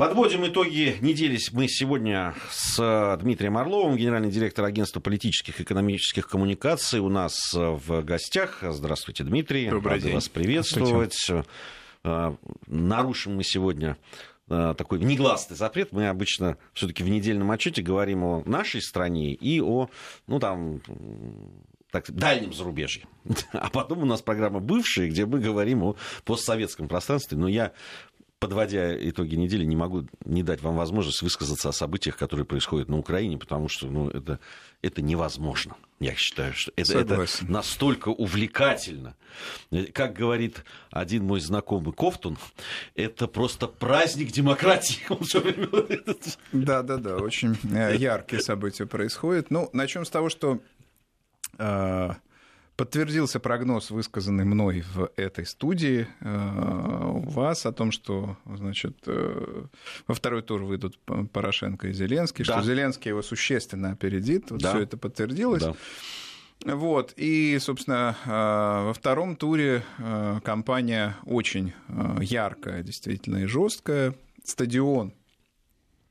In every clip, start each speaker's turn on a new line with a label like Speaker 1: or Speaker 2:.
Speaker 1: Подводим итоги недели. Мы сегодня с Дмитрием Орловым, генеральный директор агентства политических и экономических коммуникаций, у нас в гостях. Здравствуйте, Дмитрий.
Speaker 2: Добрый
Speaker 1: Рады
Speaker 2: день.
Speaker 1: вас приветствовать. А, Нарушим мы сегодня такой негласный запрет. Мы обычно все-таки в недельном отчете говорим о нашей стране и о, ну там, так, дальнем зарубежье. А потом у нас программа «Бывшие», где мы говорим о постсоветском пространстве. Но я подводя итоги недели, не могу не дать вам возможность высказаться о событиях, которые происходят на Украине, потому что ну, это, это невозможно. Я считаю, что это, это настолько увлекательно. Как говорит один мой знакомый Кофтун, это просто праздник демократии.
Speaker 2: Да, да, да, очень яркие события происходят. Ну, начнем с того, что э, подтвердился прогноз, высказанный мной в этой студии э, у вас о том, что значит, э, во второй тур выйдут Порошенко и Зеленский, да. что Зеленский его существенно опередит. Вот да. все это подтвердилось. Да. Вот, и, собственно, э, во втором туре кампания очень яркая, действительно, и жесткая. Стадион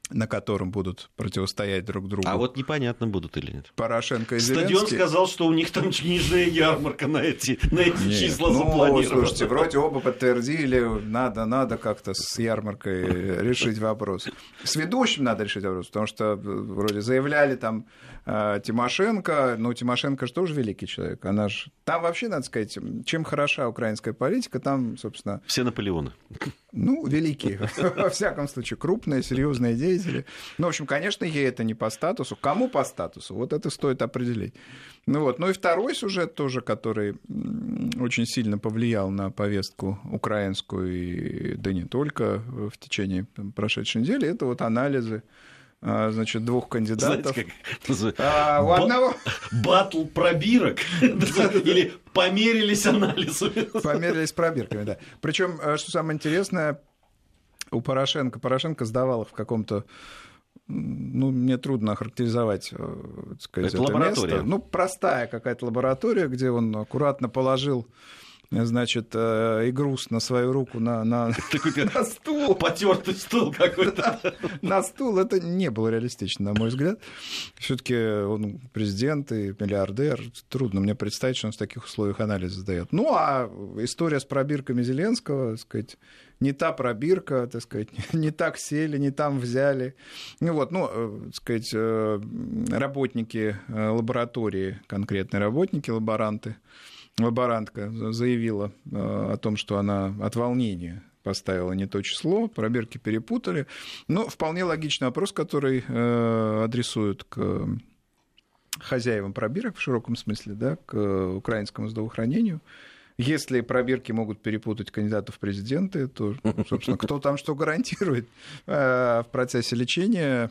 Speaker 2: на котором будут противостоять друг другу.
Speaker 1: А вот непонятно, будут или нет.
Speaker 2: Порошенко и
Speaker 1: Стадион
Speaker 2: Зеленский.
Speaker 1: сказал, что у них там книжная ярмарка на эти, на эти нет. числа
Speaker 2: ну,
Speaker 1: запланирована.
Speaker 2: Слушайте, вроде оба подтвердили, надо, надо как-то с ярмаркой решить вопрос. С ведущим надо решить вопрос, потому что вроде заявляли там Тимошенко, ну, Тимошенко же тоже великий человек, она же... Там вообще, надо сказать, чем хороша украинская политика, там, собственно...
Speaker 1: Все Наполеоны.
Speaker 2: Ну, великие, во всяком случае, крупные, серьезные деятели. Ну, в общем, конечно, ей это не по статусу. Кому по статусу? Вот это стоит определить. Ну вот, ну и второй сюжет тоже, который очень сильно повлиял на повестку украинскую, и, да не только в течение прошедшей недели, это вот анализы значит, двух кандидатов.
Speaker 1: Знаете, как... а, у одного... Батл пробирок. Или померились анализами.
Speaker 2: Померились пробирками, да. Причем, что самое интересное, у Порошенко, Порошенко сдавал их в каком-то ну, мне трудно охарактеризовать так сказать, это, это лаборатория. место. Ну, простая какая-то лаборатория, где он аккуратно положил значит, и груз на свою руку на, на,
Speaker 1: на стул. Потертый стул какой-то.
Speaker 2: На стул это не было реалистично, на мой взгляд. Все-таки он президент и миллиардер. Трудно мне представить, что он в таких условиях анализ сдает. Ну, а история с пробирками Зеленского, так сказать, не та пробирка, так сказать, не так сели, не там взяли. Ну вот, ну, так сказать, работники лаборатории, конкретные работники, лаборанты, лаборантка заявила о том, что она от волнения поставила не то число, пробирки перепутали. Но вполне логичный вопрос, который адресуют к хозяевам пробирок в широком смысле, да, к украинскому здравоохранению. Если пробирки могут перепутать кандидатов в президенты, то, собственно, кто там что гарантирует в процессе лечения?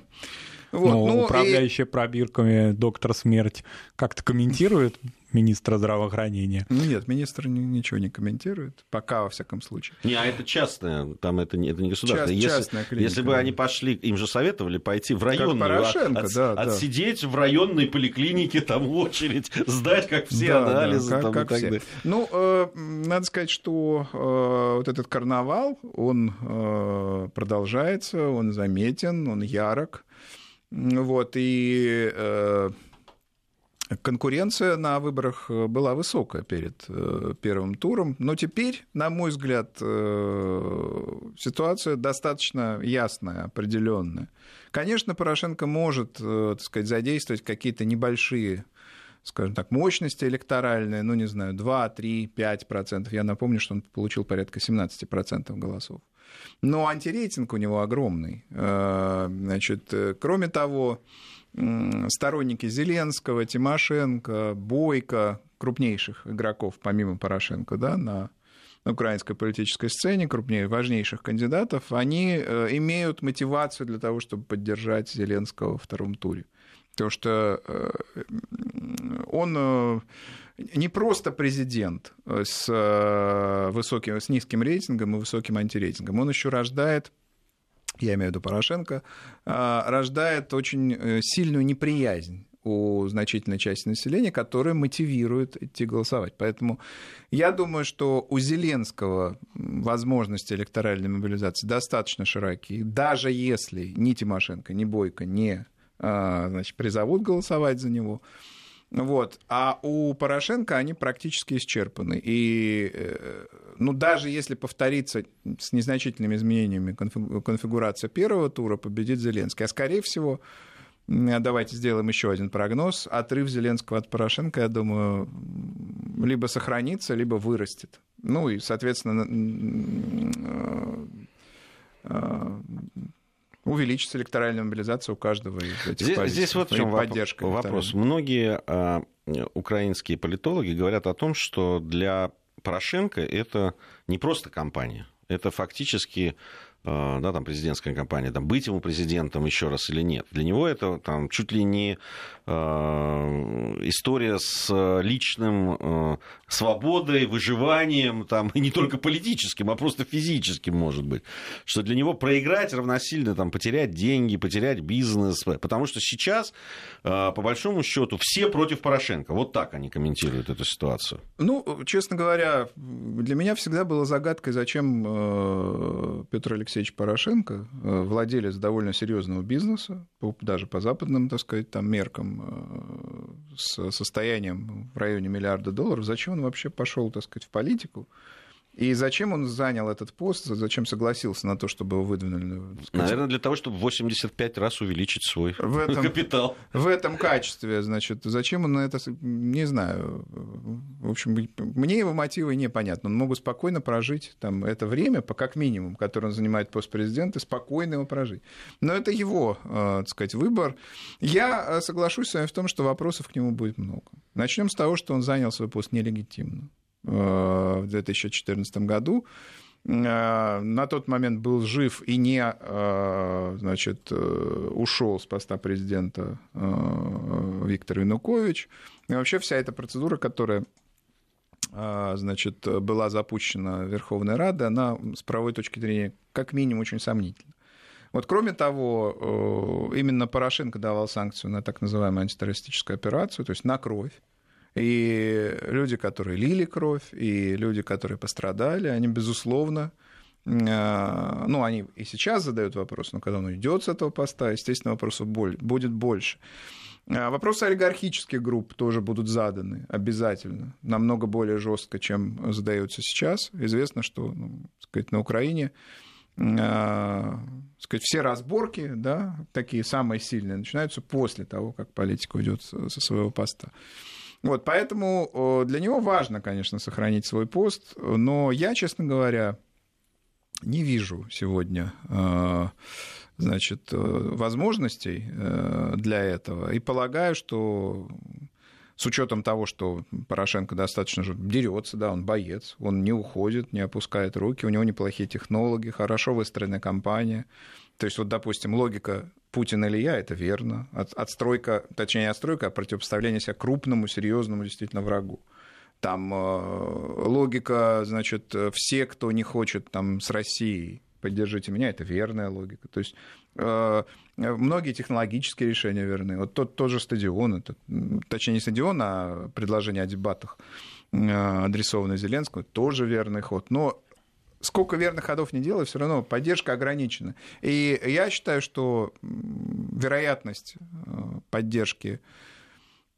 Speaker 3: Вот, ну, ну, управляющая и... пробирками доктор Смерть как-то комментирует министра здравоохранения?
Speaker 2: Нет, министр ничего не комментирует, пока, во всяком случае.
Speaker 1: Не, а это частное, там это не, это не государственное. Част,
Speaker 2: частная
Speaker 1: если, если бы они пошли, им же советовали пойти в районную,
Speaker 2: как Порошенко, от,
Speaker 1: да, отсидеть да. в районной поликлинике, там очередь, сдать, как все да, анализы.
Speaker 2: Да,
Speaker 1: там,
Speaker 2: как, как все. Ну, э, надо сказать, что э, вот этот карнавал, он э, продолжается, он заметен, он ярок. Вот, и э, конкуренция на выборах была высокая перед э, первым туром, но теперь, на мой взгляд, э, ситуация достаточно ясная, определенная. Конечно, Порошенко может, так сказать, задействовать какие-то небольшие скажем так, мощности электоральные, ну, не знаю, 2, 3, 5 процентов. Я напомню, что он получил порядка 17 процентов голосов. Но антирейтинг у него огромный. Значит, кроме того, сторонники Зеленского, Тимошенко, Бойко, крупнейших игроков, помимо Порошенко, да, на украинской политической сцене, крупнее, важнейших кандидатов, они имеют мотивацию для того, чтобы поддержать Зеленского во втором туре. Потому что он не просто президент с, высоким, с низким рейтингом и высоким антирейтингом, он еще рождает я имею в виду Порошенко, рождает очень сильную неприязнь у значительной части населения, которая мотивирует идти голосовать. Поэтому я думаю, что у Зеленского возможности электоральной мобилизации достаточно широкие, даже если ни Тимошенко, ни Бойко не значит, призовут голосовать за него. Вот. А у Порошенко они практически исчерпаны. И э, ну, даже если повториться с незначительными изменениями конфигурация первого тура, победит Зеленский. А скорее всего, давайте сделаем еще один прогноз. Отрыв Зеленского от Порошенко, я думаю, либо сохранится, либо вырастет. Ну и, соответственно, э, э, увеличится электоральная мобилизация у каждого из этих
Speaker 1: здесь, позиций. Здесь вот в чем поддержка вопрос. Многие а, украинские политологи говорят о том, что для Порошенко это не просто кампания, это фактически да, там, президентская кампания, там, быть ему президентом еще раз или нет. Для него это там, чуть ли не э, история с личным э, свободой, выживанием, там, и не только политическим, а просто физическим, может быть. Что для него проиграть равносильно там, потерять деньги, потерять бизнес. Потому что сейчас, э, по большому счету, все против Порошенко. Вот так они комментируют эту ситуацию.
Speaker 2: Ну, честно говоря, для меня всегда было загадкой, зачем э, Петр Алексеевич Алексеевич Порошенко, э, владелец довольно серьезного бизнеса, даже по западным, так сказать, там меркам, э, с состоянием в районе миллиарда долларов, зачем он вообще пошел, так сказать, в политику? И зачем он занял этот пост, зачем согласился на то, чтобы его выдвинули?
Speaker 1: Сказать, Наверное, для того, чтобы 85 раз увеличить свой в этом, капитал.
Speaker 2: В этом качестве, значит, зачем он на это, не знаю. В общем, мне его мотивы непонятны. Он мог спокойно прожить там, это время, по как минимум, которое он занимает пост президента, спокойно его прожить. Но это его, э, так сказать, выбор. Я э, соглашусь с вами в том, что вопросов к нему будет много. Начнем с того, что он занял свой пост нелегитимно. Э, в 2014 году. Э, на тот момент был жив и не э, значит, ушел с поста президента Виктор Янукович. И вообще вся эта процедура, которая значит, была запущена Верховной Радой, она с правовой точки зрения как минимум очень сомнительна. Вот кроме того, именно Порошенко давал санкцию на так называемую антитеррористическую операцию, то есть на кровь. И люди, которые лили кровь, и люди, которые пострадали, они, безусловно, э, ну, они и сейчас задают вопрос, но когда он уйдет с этого поста, естественно, вопросов будет больше. А вопросы олигархических групп тоже будут заданы обязательно, намного более жестко, чем задаются сейчас. Известно, что ну, сказать, на Украине э, сказать, все разборки, да, такие самые сильные, начинаются после того, как политик уйдет со своего поста. Вот, поэтому для него важно, конечно, сохранить свой пост, но я, честно говоря, не вижу сегодня э, значит, э, возможностей э, для этого. И полагаю, что с учетом того, что Порошенко достаточно же дерется, да, он боец, он не уходит, не опускает руки, у него неплохие технологии, хорошо выстроенная компания. То есть, вот, допустим, логика Путин или я, это верно. От, отстройка, точнее, не отстройка, а противопоставление себя крупному, серьезному действительно врагу. Там э, логика, значит, все, кто не хочет там с Россией, поддержите меня, это верная логика. То есть э, многие технологические решения верны. Вот тот, тот же стадион, это, точнее, не стадион, а предложение о дебатах, э, адресованное Зеленскому, тоже верный ход. Но сколько верных ходов не делай, все равно поддержка ограничена. И я считаю, что вероятность э, поддержки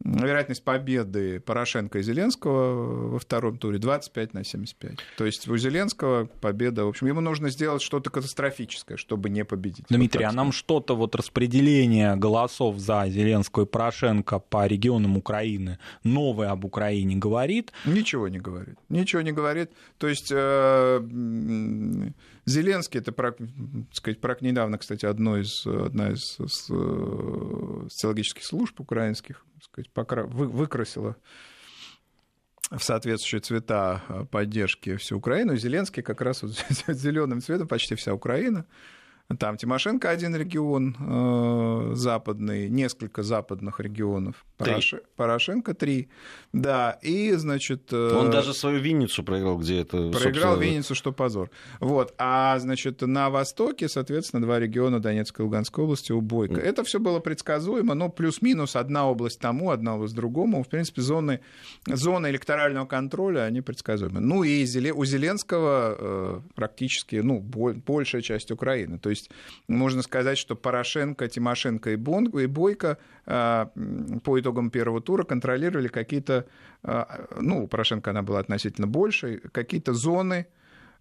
Speaker 2: вероятность победы Порошенко и Зеленского во втором туре 25 на 75. То есть у Зеленского победа, в общем, ему нужно сделать что-то катастрофическое, чтобы не победить.
Speaker 3: Дмитрий, вот а нам что-то вот распределение голосов за Зеленского и Порошенко по регионам Украины новое об Украине говорит?
Speaker 2: Ничего не говорит. Ничего не говорит. То есть э, Зеленский, это, так сказать, прак недавно, кстати, одно из, одна из э, социологических служб украинских сказать, покра... вы... выкрасила в соответствующие цвета э, поддержки всю Украину. Зеленский как раз вот зеленым цветом почти вся Украина. Там Тимошенко один регион э, западный, несколько западных регионов. Порош... Порошенко три. Да, и, значит...
Speaker 1: Э... Он даже свою Винницу проиграл, где это...
Speaker 2: Проиграл собственно... Винницу, что позор. Вот. А, значит, на востоке, соответственно, два региона Донецкой и Луганской области у Бойко. Mm. Это все было предсказуемо, но плюс-минус одна область тому, одна область другому. В принципе, зоны, зоны электорального контроля, они предсказуемы. Ну и у Зеленского э, практически, ну, большая часть Украины. То есть есть можно сказать, что Порошенко, Тимошенко и, Бонг, и Бойко а, по итогам первого тура контролировали какие-то, а, ну, у Порошенко она была относительно больше, какие-то зоны,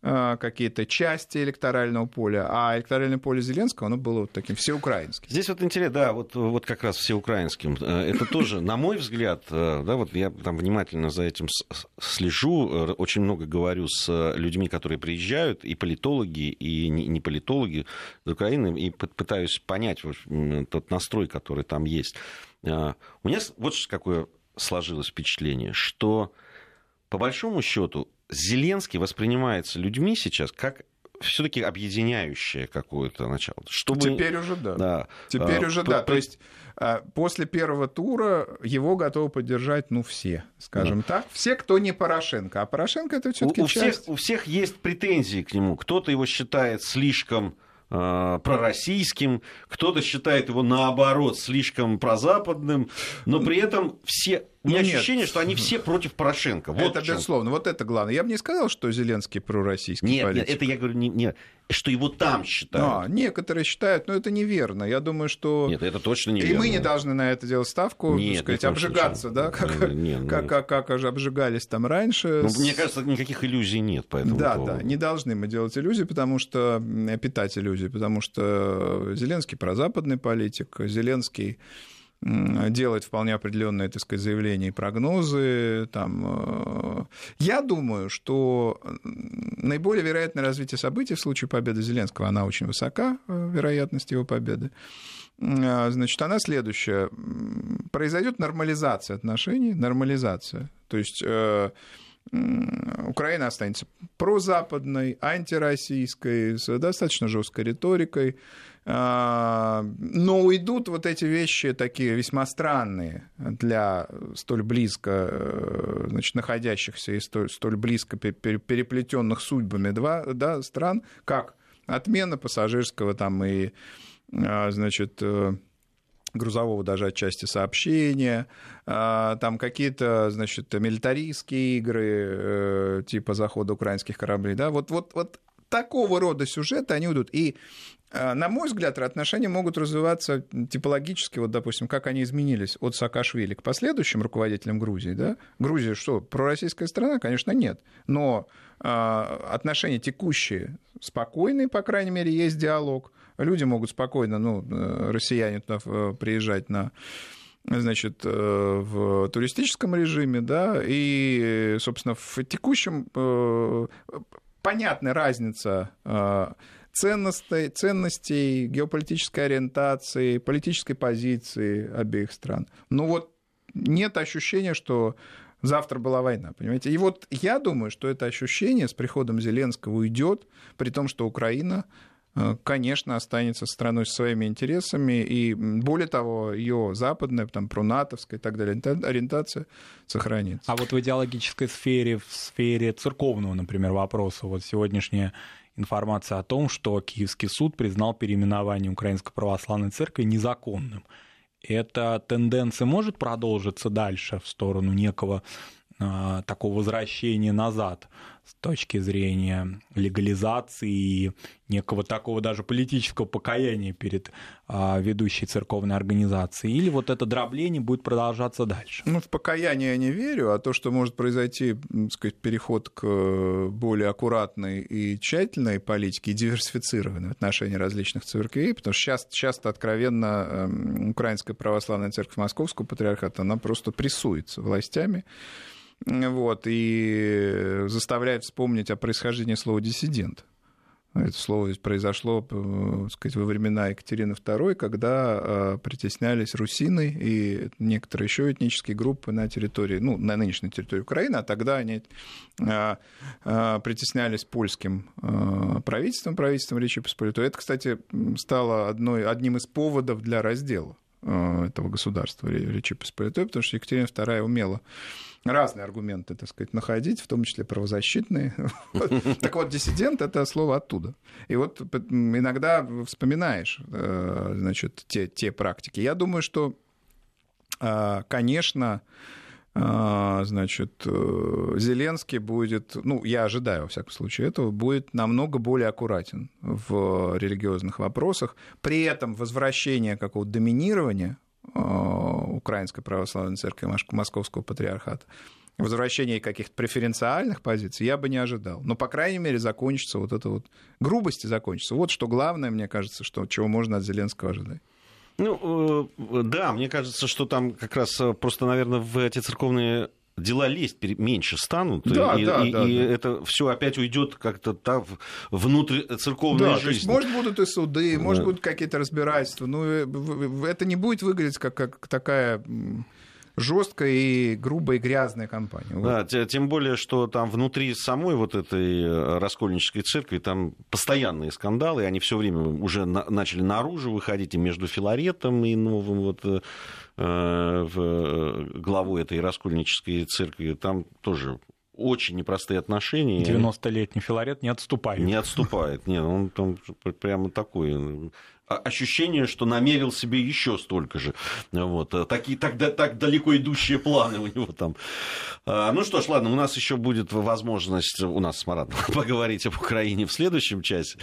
Speaker 2: какие-то части электорального поля, а электоральное поле Зеленского, оно было вот таким всеукраинским.
Speaker 1: Здесь вот интересно, да, вот, вот как раз всеукраинским. Э, это тоже, на мой взгляд, э, да, вот я там внимательно за этим слежу, очень много говорю с людьми, которые приезжают, и политологи, и не политологи из Украины, и пытаюсь понять вот, тот настрой, который там есть. У меня вот какое сложилось впечатление, что по большому счету Зеленский воспринимается людьми сейчас как все-таки объединяющее какое-то начало.
Speaker 2: Чтобы... Теперь уже да. да. Теперь а, уже по... да. То есть а, после первого тура его готовы поддержать, ну, все, скажем да. так. Все, кто не Порошенко. А Порошенко это все-таки
Speaker 1: у,
Speaker 2: часть...
Speaker 1: Всех, у всех есть претензии к нему. Кто-то его считает слишком э, пророссийским, кто-то считает его наоборот слишком прозападным, но при этом все у меня ну, ощущение, что они все против Порошенко. Вот
Speaker 2: это безусловно, вот это главное. Я бы не сказал, что Зеленский пророссийский
Speaker 1: нет,
Speaker 2: политик.
Speaker 1: Нет, это я говорю не, не что его там считают.
Speaker 2: А, некоторые считают, но это неверно. Я думаю, что...
Speaker 1: Нет, это точно неверно.
Speaker 2: И мы не должны на это делать ставку, нет, сказать, обжигаться, да, как, нет, нет. Как, как, как обжигались там раньше.
Speaker 1: Ну, мне кажется, никаких иллюзий нет по этому
Speaker 2: Да,
Speaker 1: поводу.
Speaker 2: да, не должны мы делать иллюзии, потому что... питать иллюзии, потому что Зеленский прозападный политик, Зеленский делать вполне определенные, так сказать, заявления и прогнозы. Там. Э, я думаю, что наиболее вероятное развитие событий в случае победы Зеленского, она очень высока, э, вероятность его победы. Э, значит, она следующая. Произойдет нормализация отношений, нормализация. То есть Украина останется прозападной, антироссийской, с достаточно жесткой риторикой, а, но уйдут вот эти вещи такие весьма странные для столь близко, э, значит, находящихся и столь, столь близко переплетенных судьбами два да, стран, как отмена пассажирского там и, а, значит, э, грузового даже отчасти сообщения, а, там какие-то, значит, милитаристские игры, э, типа захода украинских кораблей, да, вот, вот, вот такого рода сюжеты, они идут. И, а, на мой взгляд, отношения могут развиваться типологически, вот, допустим, как они изменились от Саакашвили к последующим руководителям Грузии. Да? Грузия что, пророссийская страна? Конечно, нет. Но а, отношения текущие спокойные, по крайней мере, есть диалог. Люди могут спокойно, ну, э, россияне туда э, приезжать на значит, э, в туристическом режиме, да, и, собственно, в текущем понятна разница ценностей, ценностей, геополитической ориентации, политической позиции обеих стран. Но вот нет ощущения, что завтра была война, понимаете? И вот я думаю, что это ощущение с приходом Зеленского уйдет, при том, что Украина конечно, останется страной с своими интересами, и более того, ее западная, там, пронатовская и так далее ориентация сохранится.
Speaker 3: А вот в идеологической сфере, в сфере церковного, например, вопроса, вот сегодняшняя информация о том, что Киевский суд признал переименование Украинской Православной Церкви незаконным. Эта тенденция может продолжиться дальше в сторону некого э, такого возвращения назад с точки зрения легализации и некого такого даже политического покаяния перед а, ведущей церковной организацией, или вот это дробление будет продолжаться дальше?
Speaker 2: Ну, в покаяние я не верю, а то, что может произойти, так сказать, переход к э, более аккуратной и тщательной политике, и диверсифицированной в отношении различных церквей, потому что сейчас часто откровенно эм, Украинская православная церковь Московского патриархата, она просто прессуется властями, вот, и заставляет вспомнить о происхождении слова «диссидент». Это слово произошло э, так сказать, во времена Екатерины II, когда э, притеснялись русины и некоторые еще этнические группы на территории, ну, на нынешней территории Украины, а тогда они э, притеснялись польским правительством, правительством Речи Посполитой. Это, кстати, стало одной, одним из поводов для раздела этого государства Речи Посполитой, потому что Екатерина II умела разные аргументы, так сказать, находить, в том числе правозащитные. Так вот, диссидент — это слово оттуда. И вот иногда вспоминаешь, э, значит, те, те практики. Я думаю, что, э, конечно, э, значит, Зеленский будет, ну, я ожидаю, во всяком случае, этого, будет намного более аккуратен в религиозных вопросах. При этом возвращение какого-то доминирования Украинской Православной Церкви Московского Патриархата, возвращение каких-то преференциальных позиций я бы не ожидал. Но, по крайней мере, закончится вот это вот грубости закончится. Вот что главное, мне кажется, что, чего можно от Зеленского ожидать.
Speaker 1: Ну, э, да, мне кажется, что там как раз э, просто, наверное, в эти церковные дела лезть меньше станут, да, и, да, и, да, и да. это все опять уйдет как-то там внутрь церковной да, жизни.
Speaker 2: То есть, может, будут и суды, да. может, будут какие-то разбирательства. Но ну, это не будет выглядеть как, как такая жесткая и грубая и грязная компания.
Speaker 1: Да, вот. тем более, что там внутри самой вот этой э, раскольнической церкви там постоянные скандалы, и они все время уже на, начали наружу выходить и между Филаретом и новым вот э, э в э, главу этой раскольнической церкви. Там тоже очень непростые отношения.
Speaker 3: 90-летний Филарет не отступает.
Speaker 1: Не отступает, нет, он там прямо такой ощущение, что намерил себе еще столько же. Вот. Э, такие, так, так далеко идущие планы у него там. А, ну что ж, ладно, у нас еще будет возможность у нас с Маратом поговорить об Украине в следующем часе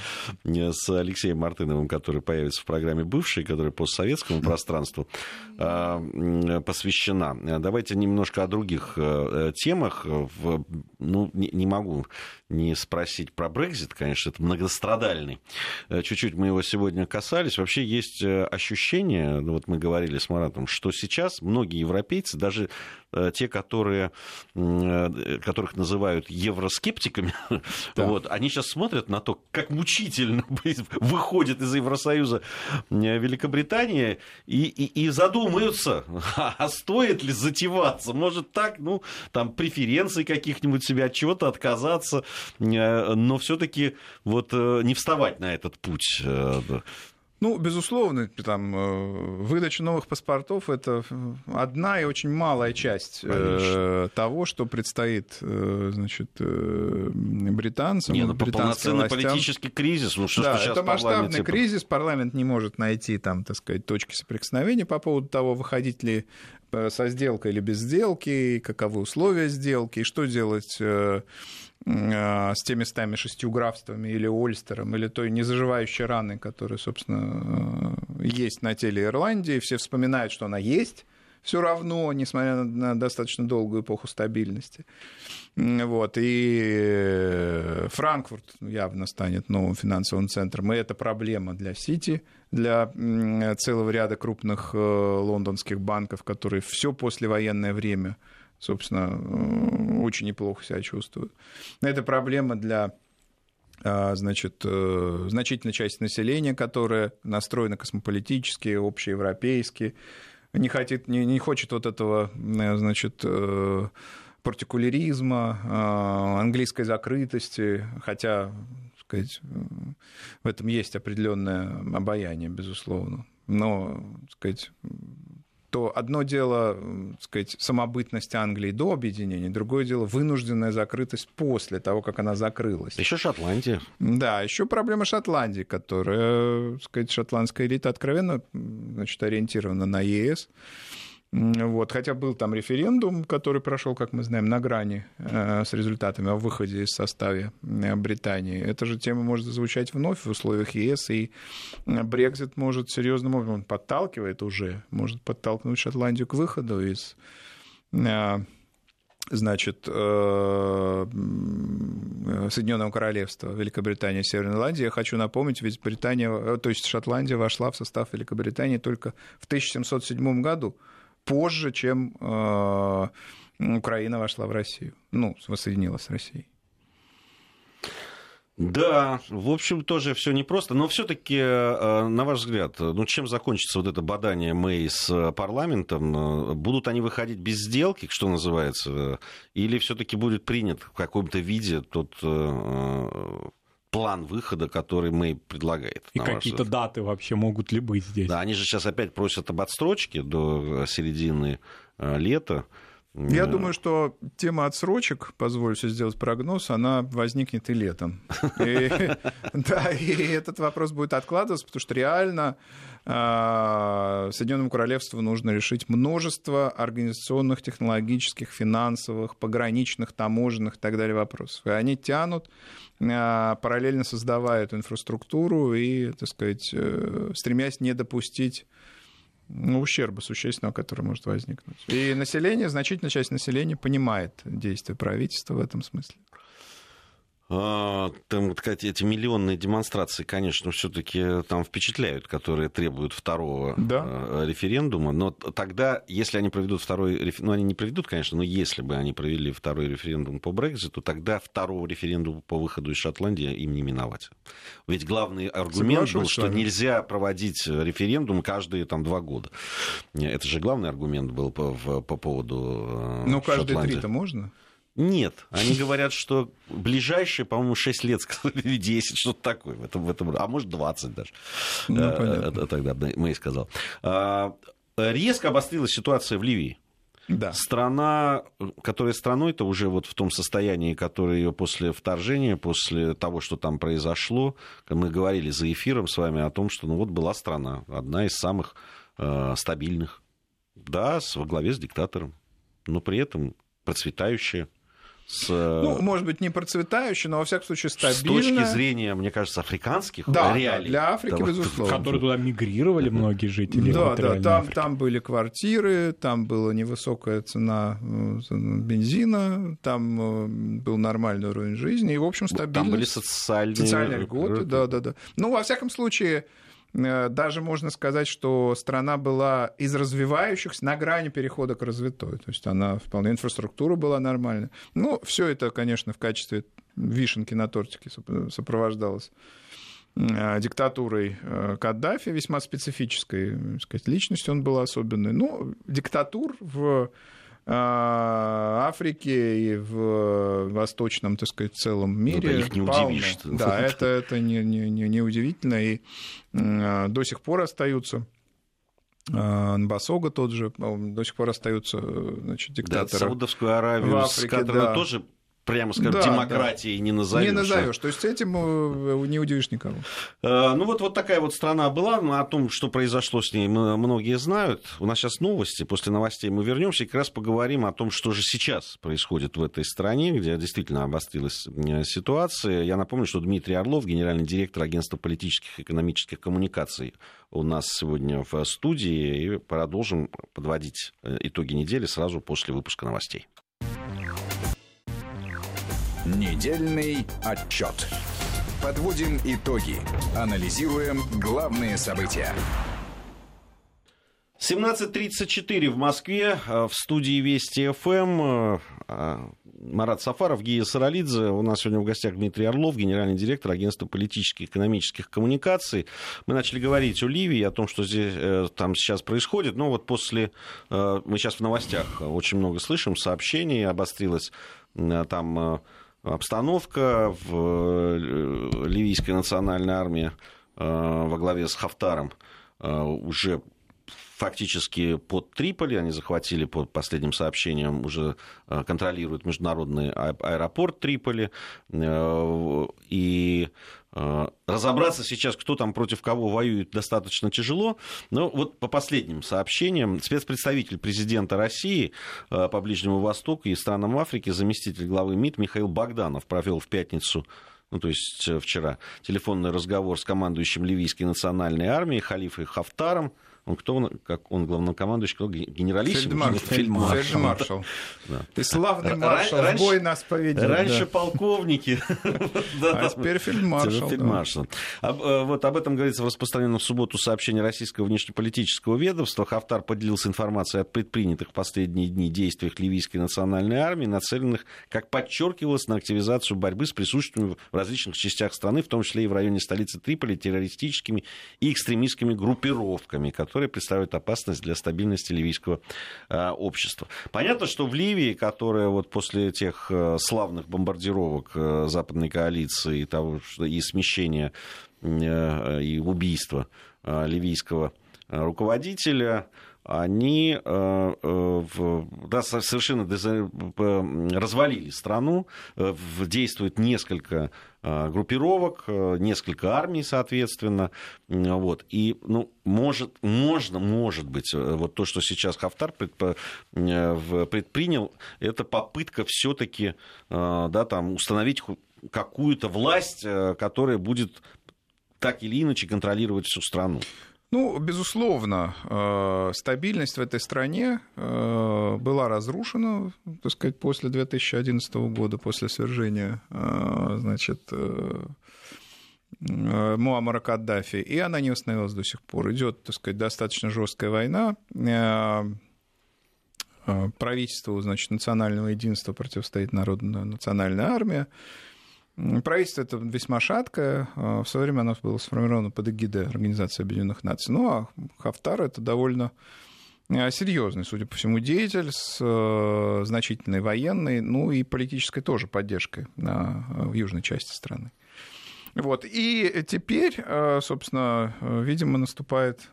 Speaker 1: э, с Алексеем Мартыновым, который появится в программе «Бывший», которая постсоветскому пространству а, посвящена. Давайте немножко о других э, темах. Ну, не могу не спросить про Брекзит, конечно, это многострадальный. Чуть-чуть мы его сегодня касались вообще есть э, ощущение, вот мы говорили с Маратом, что сейчас многие европейцы, даже э, те, которые, э, которых называют евроскептиками, да. вот, они сейчас смотрят на то, как мучительно выходит из Евросоюза Великобритания, и, и, и задумаются, а стоит ли затеваться, может так, ну, там, преференций каких-нибудь себе от чего-то отказаться, но все-таки вот не вставать на этот путь.
Speaker 2: Ну, безусловно, там, э, выдача новых паспортов – это одна и очень малая часть э, Конечно. того, что предстоит э, значит, британцам.
Speaker 1: Не, ну, полноценный властям. политический кризис. Ну, что,
Speaker 2: да,
Speaker 1: что
Speaker 2: это масштабный типа... кризис, парламент не может найти там, так сказать, точки соприкосновения по поводу того, выходить ли со сделкой или без сделки, каковы условия сделки, и что делать с теми стами шестью графствами или Ольстером, или той незаживающей раны, которая, собственно, э, есть на теле Ирландии. Все вспоминают, что она есть все равно, несмотря на достаточно долгую эпоху стабильности. Вот. И э, Франкфурт явно станет новым финансовым центром, и это проблема для Сити, для целого ряда крупных э, лондонских банков, которые все послевоенное время собственно, э, очень неплохо себя чувствуют. Это проблема для а, значит, э, значительной части населения, которая настроена космополитически, общеевропейски, не, хочет, не, не хочет вот этого, э, значит, партикуляризма, английской закрытости, хотя, сказать, в этом есть определенное обаяние, безусловно. Но, сказать, то одно дело, так сказать, самобытность Англии до объединения, другое дело вынужденная закрытость после того, как она закрылась.
Speaker 1: Еще Шотландия.
Speaker 2: Да, еще проблема Шотландии, которая, так сказать, шотландская элита откровенно значит, ориентирована на ЕС. Вот, хотя был там референдум, который прошел, как мы знаем, на грани э, с результатами о выходе из состава э, Британии. Эта же тема может звучать вновь в условиях ЕС, и э, Брекзит может серьезным образом, он подталкивает уже, может подтолкнуть Шотландию к выходу из значит, Соединенного Королевства, Великобритания, Северной Ирландии. Я хочу напомнить, ведь Британия, то есть Шотландия вошла в состав Великобритании только в 1707 году позже, чем э, Украина вошла в Россию, ну, воссоединилась с Россией.
Speaker 1: Да, в общем, тоже все непросто. Но все-таки, э, на ваш взгляд, ну чем закончится вот это бадание Мэй с парламентом? Будут они выходить без сделки, что называется? Или все-таки будет принят в каком-то виде тот план выхода, который Мэй предлагает.
Speaker 3: И какие-то даты вообще могут ли быть здесь?
Speaker 1: Да, они же сейчас опять просят об отстрочке до середины э, лета.
Speaker 2: Я думаю, что тема отсрочек, позволю себе сделать прогноз, она возникнет и летом. Да, и этот вопрос будет откладываться, потому что реально Соединенному Королевству нужно решить множество организационных, технологических, финансовых, пограничных, таможенных и так далее вопросов. И они тянут, а, параллельно создавая эту инфраструктуру и, так сказать, э, стремясь не допустить ну, ущерба существенного, который может возникнуть. И население, значительная часть населения понимает действия правительства в этом смысле.
Speaker 1: А, там, сказать, эти миллионные демонстрации, конечно, все-таки там впечатляют, которые требуют второго да. А, референдума. Но тогда, если они проведут второй референдум, ну, они не проведут, конечно, но если бы они провели второй референдум по Брекзиту, тогда второго референдума по выходу из Шотландии им не миновать. Ведь главный аргумент был, что нельзя проводить референдум каждые там, два года. Это же главный аргумент был по, по поводу
Speaker 2: э, Ну, каждые три-то можно?
Speaker 1: Нет, они говорят, что ближайшие, по-моему, 6 лет или 10, что-то такое в этом, в этом, а может 20 даже. Ну, э, понятно. Э, тогда Мэй сказал. А, резко обострилась ситуация в Ливии. Да. Страна, которая страной-то уже вот в том состоянии, которое ее после вторжения, после того, что там произошло, мы говорили за эфиром с вами о том, что ну вот была страна, одна из самых э, стабильных, да, во главе с диктатором, но при этом процветающая,
Speaker 2: с... Ну, может быть, не процветающий, но, во всяком случае, стабильно.
Speaker 1: С точки зрения, мне кажется, африканских
Speaker 2: да, реалий. для Африки, да, безусловно.
Speaker 3: Которые туда мигрировали многие жители.
Speaker 2: Да, да, там, там были квартиры, там была невысокая цена э, бензина, там э, был нормальный уровень жизни, и, в общем, стабильность.
Speaker 1: Там были социальные...
Speaker 2: Социальные льготы, да, да, да. Ну, во всяком случае, Э, даже можно сказать, что страна была из развивающихся на грани перехода к развитой. То есть она вполне инфраструктура была нормальная. Ну, все это, конечно, в качестве вишенки на тортике сопровождалось э, диктатурой э, Каддафи, весьма специфической сказать, личностью он был особенной. Ну, диктатур в Африке и в восточном, так сказать, целом мире. Ну, да,
Speaker 1: их не удивишь.
Speaker 2: Да, это, это не, не, не, не удивительно. И а, до сих пор остаются а, Нбасога тот же, до сих пор остаются значит, диктаторы. Да,
Speaker 1: Саудовскую Аравию, в Африке, да. тоже прямо скажем, да, демократией да. не назовешь.
Speaker 2: Не назовешь. То есть этим э, не удивишь никого.
Speaker 1: Э, ну вот, вот такая вот страна была. О том, что произошло с ней, многие знают. У нас сейчас новости. После новостей мы вернемся и как раз поговорим о том, что же сейчас происходит в этой стране, где действительно обострилась э, ситуация. Я напомню, что Дмитрий Орлов, генеральный директор агентства политических и экономических коммуникаций, у нас сегодня в студии. И продолжим подводить итоги недели сразу после выпуска новостей.
Speaker 4: Недельный отчет. Подводим итоги. Анализируем главные события.
Speaker 1: 17.34 в Москве. Э, в студии Вести ФМ. Э, э, Марат Сафаров, Гия Саралидзе. У нас сегодня в гостях Дмитрий Орлов, генеральный директор агентства политических и экономических коммуникаций. Мы начали говорить о Ливии, о том, что здесь там сейчас происходит. Но вот после... Мы сейчас в новостях очень много слышим сообщений. Обострилась там обстановка в э, ливийской национальной армии э, во главе с Хафтаром э, уже фактически под Триполи, они захватили по последним сообщениям, уже контролируют международный а-, аэропорт Триполи, и разобраться сейчас, кто там против кого воюет, достаточно тяжело. Но вот по последним сообщениям, спецпредставитель президента России э, по Ближнему Востоку и странам Африки, заместитель главы МИД Михаил Богданов провел в пятницу ну, то есть э, вчера, телефонный разговор с командующим ливийской национальной армией Халифой Хафтаром, Он кто он, как он главнокомандующий, кто генералиссимус?
Speaker 2: Фельдмаршал. Фельдмаршал. Фельдмаршал. Да. Ты славный маршал, раньше, бой нас поведет.
Speaker 1: Раньше да. полковники.
Speaker 2: А теперь фельдмаршал.
Speaker 1: фельдмаршал. Э, вот об этом говорится в распространенном в субботу сообщении российского внешнеполитического ведомства. Хафтар поделился информацией о предпринятых в последние дни действиях ливийской национальной армии, нацеленных, как подчеркивалось, на активизацию борьбы с присутствием в различных частях страны, в том числе и в районе столицы Триполи, террористическими и экстремистскими группировками, которые представляют опасность для стабильности ливийского э, общества. Понятно, что в Ливии, которая вот после тех э, славных бомбардировок э, западной коалиции и, того, и смещения э, и убийства ливийского руководителя, они э, э, да, совершенно развалили страну, э, действует несколько группировок, несколько армий, соответственно. Вот. И ну, может, можно, может быть, вот то, что сейчас Хафтар предпринял, это попытка все-таки да, там, установить какую-то власть, которая будет так или иначе контролировать всю страну.
Speaker 2: Ну, безусловно, э, стабильность в этой стране э, была разрушена, так сказать, после 2011 года, после свержения, э, значит, Муаммара Каддафи, и она не восстановилась до сих пор. Идет, так сказать, достаточно жесткая война. Правительству, значит, национального единства противостоит Народная национальная армия. Правительство это весьма шаткое. А, в свое время оно было сформировано под эгидой Организации Объединенных Наций. Ну, а Хафтар это довольно а, серьезный, судя по всему, деятель с а, значительной военной, ну и политической тоже поддержкой в южной части страны. Вот. И теперь, собственно, видимо, наступает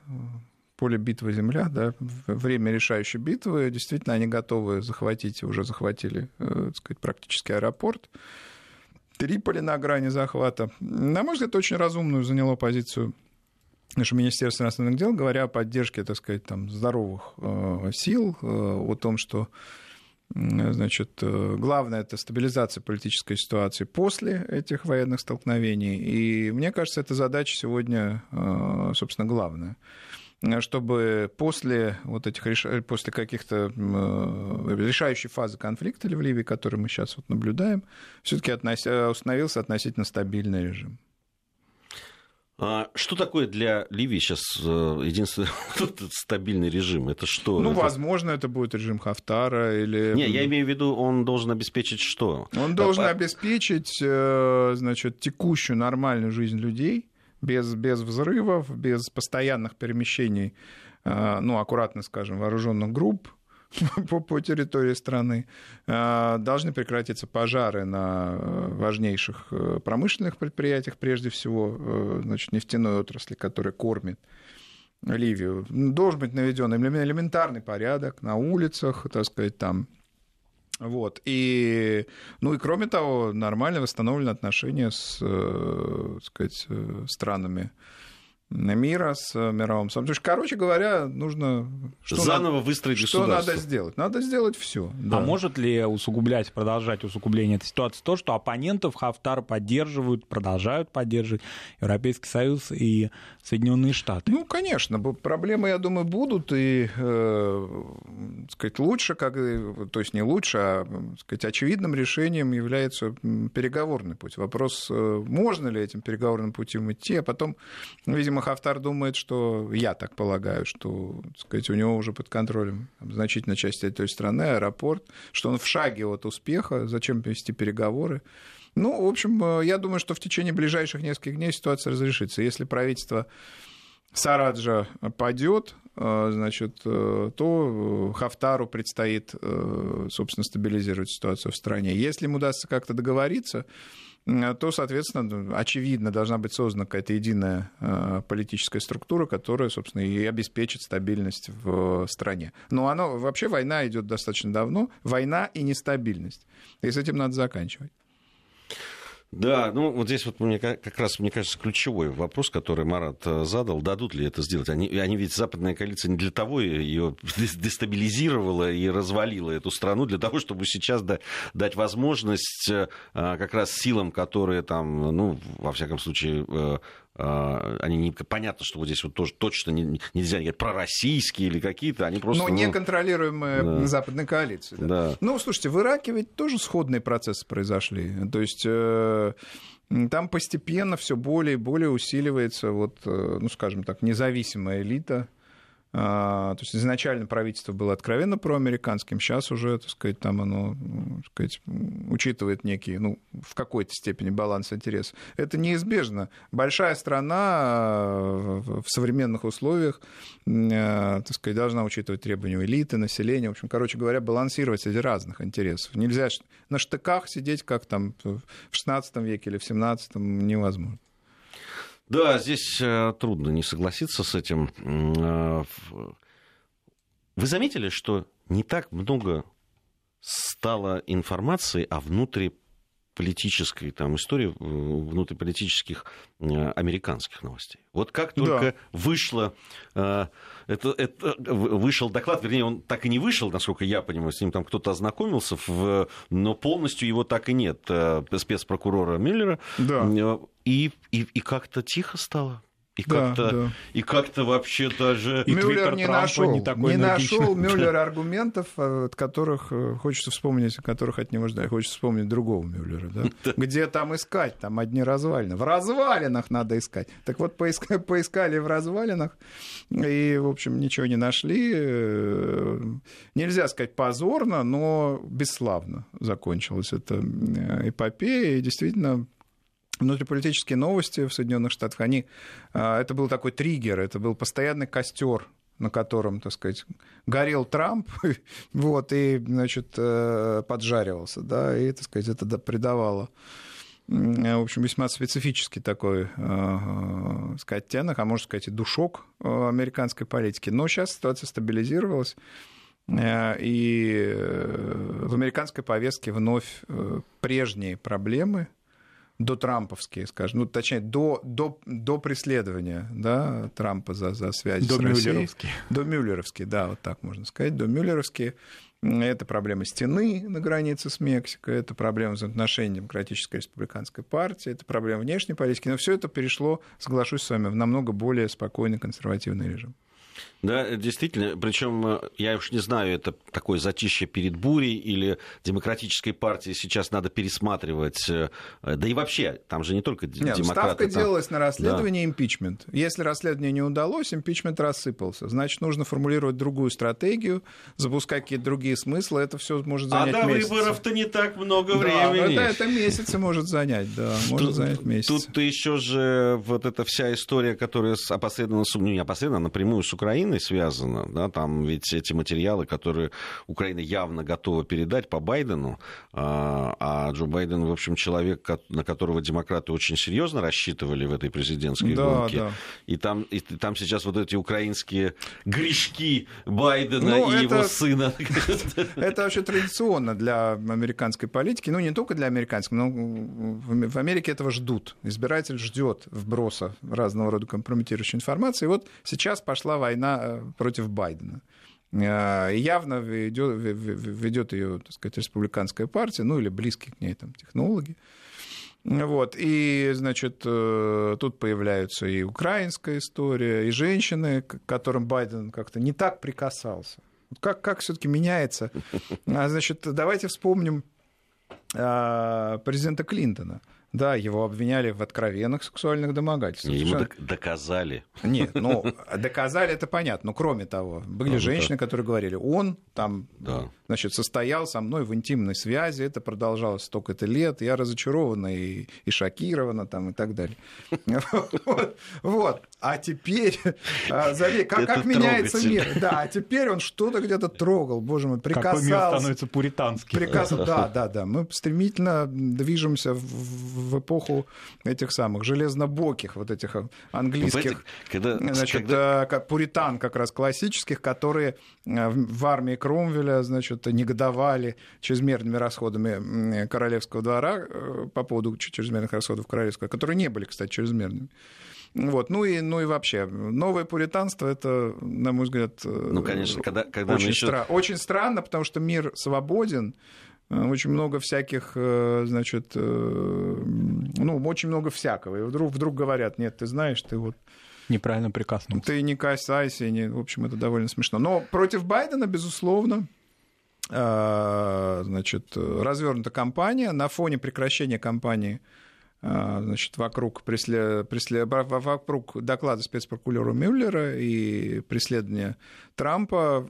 Speaker 2: поле битвы земля, да, время решающей битвы. Действительно, они готовы захватить, уже захватили, э, так сказать, практически аэропорт. Триполи на грани захвата. На мой взгляд, очень разумную заняло позицию наше Министерство иностранных дел, говоря о поддержке, так сказать, там, здоровых э, сил, э, о том, что Значит, э, главное это стабилизация политической ситуации после этих военных столкновений. И мне кажется, эта задача сегодня, э, собственно, главная чтобы после вот этих после каких-то э, решающей фазы конфликта в Ливии, который мы сейчас вот наблюдаем, все-таки относ... установился относительно стабильный режим.
Speaker 1: А что такое для Ливии сейчас э, единственный стабильный режим? Это что?
Speaker 2: Ну,
Speaker 1: это...
Speaker 2: возможно, это будет режим Хафтара или...
Speaker 1: Не, я имею в виду, он должен обеспечить что?
Speaker 2: Он должен а... обеспечить, э, значит, текущую нормальную жизнь людей, без, без взрывов, без постоянных перемещений, э, ну, аккуратно скажем, вооруженных групп по, по территории страны. Э, должны прекратиться пожары на э, важнейших промышленных предприятиях, прежде всего, значит, нефтяной отрасли, которая кормит Ливию. Должен быть наведен элементарный порядок на улицах, так сказать, там вот. И, ну и кроме того, нормально восстановлены отношения с, э, так сказать, э, странами мира с мировым сообществом. Короче говоря, нужно...
Speaker 1: Что Заново надо, выстроить
Speaker 2: Что надо сделать? Надо сделать все.
Speaker 3: Да. А может ли усугублять, продолжать усугубление этой ситуации то, что оппонентов Хафтар поддерживают, продолжают поддерживать Европейский Союз и Соединенные Штаты?
Speaker 2: Ну, конечно. Проблемы, я думаю, будут. И, э, сказать, лучше, как, то есть не лучше, а сказать, очевидным решением является переговорный путь. Вопрос, э, можно ли этим переговорным путем идти, а потом, видимо, Хафтар думает, что, я так полагаю, что так сказать, у него уже под контролем значительная часть этой страны, аэропорт, что он в шаге от успеха, зачем вести переговоры. Ну, в общем, э, я думаю, что в течение ближайших нескольких дней ситуация разрешится. Если правительство Сараджа падет, э, значит, э, то Хафтару предстоит, собственно, стабилизировать ситуацию в стране. Если ему удастся как-то договориться, то, соответственно, очевидно, должна быть создана какая-то единая э, политическая структура, которая, собственно, и обеспечит стабильность в стране. Но оно, вообще война идет достаточно давно, война и нестабильность. И с этим надо заканчивать.
Speaker 1: Да, ну вот здесь вот мне как раз, мне кажется, ключевой вопрос, который Марат э, задал, дадут ли это сделать. Они, они ведь, западная коалиция не для того ее дестабилизировала и развалила эту страну, для того, чтобы сейчас дать возможность э, как раз силам, которые там, ну, во всяком случае, э, а, они не, понятно, что вот здесь вот тоже точно не, нельзя говорить пророссийские или какие-то, они просто...
Speaker 2: Но
Speaker 1: ну,
Speaker 2: неконтролируемые да. западной коалиции. Да. Да. Ну, слушайте, в Ираке ведь тоже сходные процессы произошли. То есть э, там постепенно все более и более усиливается, вот, э, ну, скажем так, независимая элита, а, то есть изначально правительство было откровенно проамериканским, сейчас уже, так сказать, там оно, так сказать, учитывает некий, ну, в какой-то степени баланс интересов. Это неизбежно. Большая страна в современных условиях, э, так сказать, должна учитывать требования элиты, населения. В общем, короче говоря, балансировать среди разных интересов. Нельзя на штыках сидеть, как там в 16 веке или в 17 невозможно.
Speaker 1: Да, здесь э, трудно не согласиться с этим. Э, вы заметили, что не так много стало информации о внутриполитической там, истории, э, внутриполитических американских новостей? Вот как только да. вышло, это, это, вышел доклад, вернее, он так и не вышел, насколько я понимаю, с ним там кто-то ознакомился, в, но полностью его так и нет, спецпрокурора Мюллера. Да и, и, и как-то тихо стало. И да, как-то, да. и как-то вообще даже...
Speaker 2: И Мюллер не Трампа нашел, не, такой не нашел Мюллер аргументов, э, от которых э, хочется вспомнить, которых от него ждать. Хочется вспомнить другого Мюллера, да? Где там искать? Там одни развалины. В развалинах надо искать. Так вот, поискали, поискали в развалинах, и, в общем, ничего не нашли. Э, нельзя сказать позорно, но бесславно закончилась эта эпопея. И действительно, внутриполитические новости в Соединенных Штатах, они, а, это был такой триггер, это был постоянный костер на котором, так сказать, горел Трамп, вот, и, значит, э, поджаривался, да, и, так сказать, это придавало в общем, весьма специфический такой, э, сказать, оттенок, а можно сказать, и душок э, американской политики. Но сейчас ситуация стабилизировалась, и в американской повестке вновь прежние проблемы – до трамповские, скажем, ну, точнее, до, до, до преследования да, Трампа за, за связь
Speaker 3: до
Speaker 2: с Россией.
Speaker 3: До
Speaker 2: Мюллеровские, да, вот так можно сказать, до Мюллеровские. Это проблема стены на границе с Мексикой, это проблема взаимоотношений Демократической республиканской партии, это проблема внешней политики, но все это перешло, соглашусь с вами, в намного более спокойный консервативный режим.
Speaker 1: Да, действительно. Причем э, я уж не знаю, это такое затишье перед бурей или демократической партии сейчас надо пересматривать. Э, да и вообще, там же не только Нет, демократы.
Speaker 2: Ставка там... делалась на расследование да. импичмент. Если расследование не удалось, импичмент рассыпался. Значит, нужно формулировать другую стратегию, запускать какие-то другие смыслы. Это все может занять
Speaker 1: А до
Speaker 2: месяцы.
Speaker 1: выборов-то не так много времени.
Speaker 2: Да, это, это месяцы может занять, да, может тут, занять месяцы.
Speaker 1: Тут еще же вот эта вся история, которая опосредованно, ну не опосредованно, а напрямую с Украиной, Украиной связано, да, там ведь эти материалы, которые Украина явно готова передать по Байдену, а, а Джо Байден, в общем, человек, на которого демократы очень серьезно рассчитывали в этой президентской да, гонке, да. И, там, и там сейчас вот эти украинские грешки Байдена ну, и это, его сына.
Speaker 2: Это вообще традиционно для американской политики, ну не только для американской, но в Америке этого ждут. Избиратель ждет вброса разного рода компрометирующей информации. И вот сейчас пошла война против Байдена. Э, явно ведет, ведет ее, так сказать, республиканская партия, ну или близкие к ней там технологи. Вот. И, значит, э, тут появляются и украинская история, и женщины, к которым Байден как-то не так прикасался. Как, как все-таки меняется? А, значит, давайте вспомним президента Клинтона. Да, его обвиняли в откровенных сексуальных домогательствах.
Speaker 1: Ему Совершенно... доказали.
Speaker 2: Нет, ну, доказали, это понятно. Но кроме того, были женщины, которые говорили, он там, да. Значит, состоял со мной в интимной связи, это продолжалось столько-то лет, я разочарована и, и шокирована там и так далее. Вот. А теперь, а, как меняется мир. Да, а теперь он что-то где-то трогал, боже мой, прикасался. Какой мир
Speaker 3: становится пуританским.
Speaker 2: Да, да, да. Мы стремительно движемся в эпоху этих самых железнобоких, вот этих английских, значит. Как пуритан как раз классических, которые э, в армии Кромвеля, значит, негодовали чрезмерными расходами королевского двора э, по поводу чрезмерных расходов королевского, которые не были, кстати, чрезмерными. Вот. Ну, и, ну и вообще, новое пуританство, это, на мой взгляд,
Speaker 1: ну, конечно, когда, когда
Speaker 2: очень, еще... стра... очень странно, потому что мир свободен, очень много всяких, значит, ну, очень много всякого. И вдруг, вдруг говорят, нет, ты знаешь, ты вот
Speaker 3: неправильно прикоснулся.
Speaker 2: Ты не касайся, не, в общем, это довольно смешно. Но против Байдена, безусловно, значит, развернута кампания на фоне прекращения кампании а, значит, вокруг, преслед... Преслед... вокруг доклада спецпрокурора Мюллера и преследования Трампа,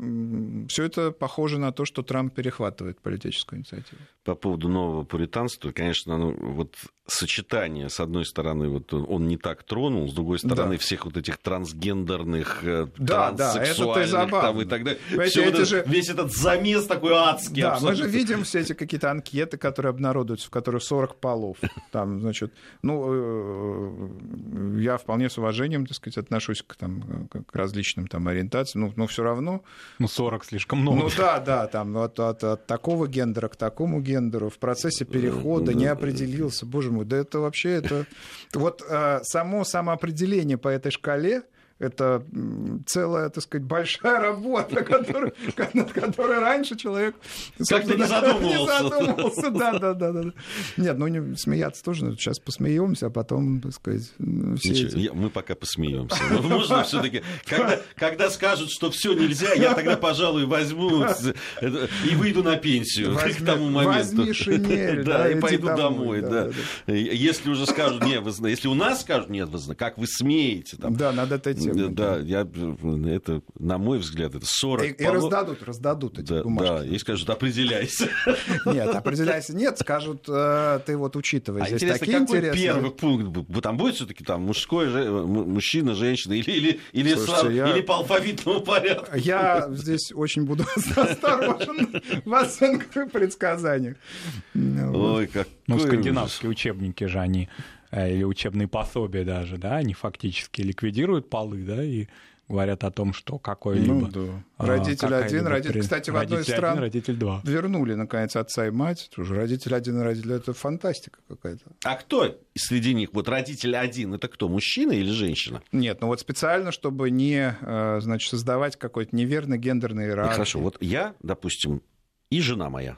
Speaker 2: все это похоже на то, что Трамп перехватывает политическую инициативу.
Speaker 1: По поводу нового пуританства, конечно, ну, вот сочетание, с одной стороны, вот он не так тронул, с другой стороны, да. всех вот этих трансгендерных, э, да, транссексуальных да, это там, и так далее. Все это же... Весь этот замес такой адский.
Speaker 2: Да, абсолютно. мы же видим все эти какие-то анкеты, которые обнародуются, в которых 40 полов. Там, значит, ну, э, я вполне с уважением, так сказать, отношусь к, там, к различным там ориентациям, ну, но все равно...
Speaker 3: Ну, 40 слишком много.
Speaker 2: Ну, да, да, там, от, от, от такого гендера к такому гендеру в процессе перехода не определился, боже мой, да это вообще это... Вот э, само самоопределение по этой шкале, это целая, так сказать, большая работа, которую, над которой раньше человек
Speaker 1: как-то не задумывался.
Speaker 2: Не задумывался, да, да, да, да. Нет, ну не смеяться тоже, сейчас посмеемся, а потом, так сказать,
Speaker 1: все Ничего, эти... я, мы пока посмеемся. Можно все-таки, когда, когда скажут, что все нельзя, я тогда, пожалуй, возьму и выйду на пенсию возьми, к тому моменту.
Speaker 2: Возьми шинель,
Speaker 1: да, да и пойду домой, да, да. да. Если уже скажут, нет, вы, если у нас скажут, нет, вы, как вы смеете, там,
Speaker 2: да, надо это
Speaker 1: тем. Да, я, это, на мой взгляд, это 40
Speaker 2: И, и раздадут, раздадут эти
Speaker 1: да,
Speaker 2: бумажки.
Speaker 1: Да, и скажут, определяйся.
Speaker 2: Нет, определяйся. Нет, скажут, э, ты вот учитывай. А
Speaker 1: здесь интересно, такие какой интересные... первый пункт? Там будет все таки там мужской, мужчина, женщина или, или, или, Слушайте, сразу, я... или по алфавитному порядку?
Speaker 2: Я здесь очень буду осторожен в оценках предсказаниях.
Speaker 3: Ой, как ну, скандинавские учебники же они или учебные пособия даже, да, они фактически ликвидируют полы, да, и говорят о том, что какой-либо... Ну,
Speaker 2: да. Родитель один, родитель... Кстати, в одной из стран
Speaker 3: один, родитель два.
Speaker 2: вернули, наконец, отца и мать. Тоже родитель один и родитель... Это фантастика какая-то.
Speaker 1: А кто среди них? Вот родитель один, это кто, мужчина или женщина?
Speaker 2: Нет, ну вот специально, чтобы не, э, значит, создавать какой-то неверный гендерный иерархии.
Speaker 1: Хорошо, вот я, допустим, и жена моя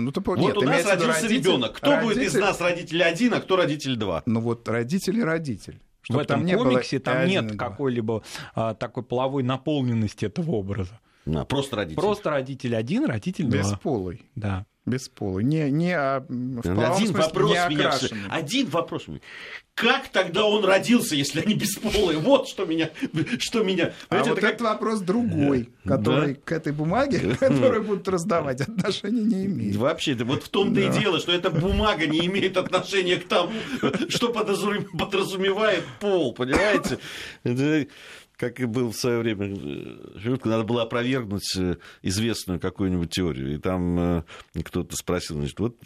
Speaker 2: ну, ты,
Speaker 1: вот нет, у нас родился родитель, ребенок. Кто родитель, будет из нас родитель один, а кто родитель два?
Speaker 2: Ну вот родитель и родитель.
Speaker 3: Чтобы в этом там не комиксе было там нет какой-либо а, такой половой наполненности этого образа.
Speaker 1: А, просто родитель.
Speaker 3: Просто родитель один, родитель два.
Speaker 2: Бесполый.
Speaker 3: Да.
Speaker 2: Бесполый. Не, не, а, в
Speaker 1: один вопрос не меня. Один вопрос. Как тогда он родился, если они бесполые? Вот что меня... Что меня
Speaker 2: а вот как... этот вопрос другой, который да? к этой бумаге, которую будут раздавать, отношения не имеет.
Speaker 1: Вообще, вот в том-то да. и дело, что эта бумага не имеет отношения к тому, что подразумевает пол, понимаете? как и был в свое время э, надо было опровергнуть э, известную какую-нибудь теорию. И там э, кто-то спросил, значит, вот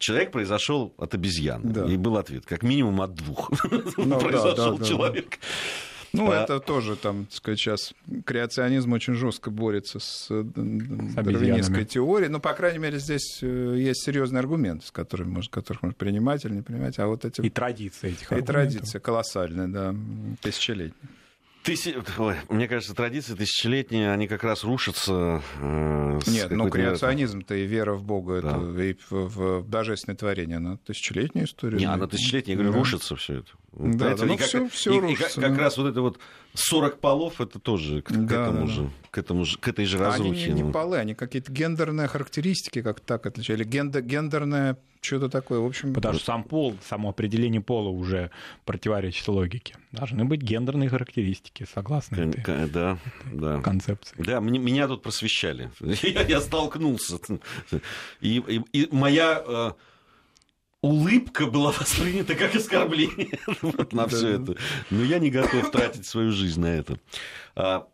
Speaker 1: человек произошел от обезьян. Да. И был ответ, как минимум от двух ну, произошел да, да, человек. Да.
Speaker 2: Ну, а... это тоже, там, так сказать, сейчас креационизм очень жестко борется с, с дарвинистской теорией. Ну, по крайней мере, здесь э, есть серьезный аргумент, с которым может, которых может принимать или не принимать. А вот эти...
Speaker 3: И традиция этих
Speaker 2: И традиция колоссальная, да, тысячелетняя.
Speaker 1: Тысяч... Ой, мне кажется, традиции тысячелетние, они как раз рушатся.
Speaker 2: Э, Нет, ну креационизм-то и вера в Бога, да. это и в, в божественное творение, она тысячелетняя история.
Speaker 1: Не, она тысячелетняя, я говорю, да. рушится все это.
Speaker 2: Да, да, ну, как, все, все и,
Speaker 1: рушится. И как, как раз вот это вот 40 полов, это тоже к, да, к этому да, же, да. К, этому же, к этой же разрухе.
Speaker 2: Они не, не полы, они какие-то гендерные характеристики, как так отличали. Гендер, гендерное что-то такое, в общем...
Speaker 3: Потому что сам пол, само определение пола уже противоречит логике. Должны быть гендерные характеристики, согласно
Speaker 1: этой, да, этой да.
Speaker 3: концепции.
Speaker 1: Да, меня, меня тут просвещали. Я, я столкнулся. И, и, и моя э, улыбка была воспринята как оскорбление на все это. Но я не готов тратить свою жизнь на это. А,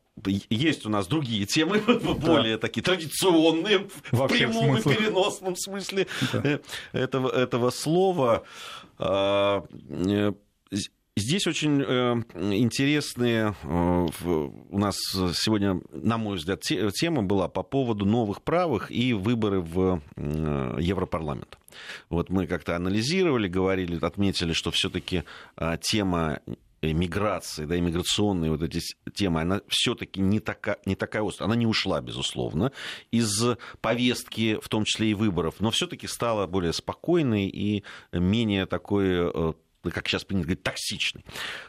Speaker 1: есть у нас другие темы, более такие традиционные, в прямом и переносном смысле э, этого, этого слова. А, э, Здесь очень э, интересные э, у нас сегодня, на мой взгляд, тема была по поводу новых правых и выборы в э, Европарламент. Вот мы как-то анализировали, говорили, отметили, что все-таки тема миграции, да, иммиграционные вот эти темы, она все-таки не, така, не такая острая. Она не ушла, безусловно, из повестки, в том числе и выборов, но все-таки стала более спокойной и менее такой, как сейчас принято говорить, токсичной.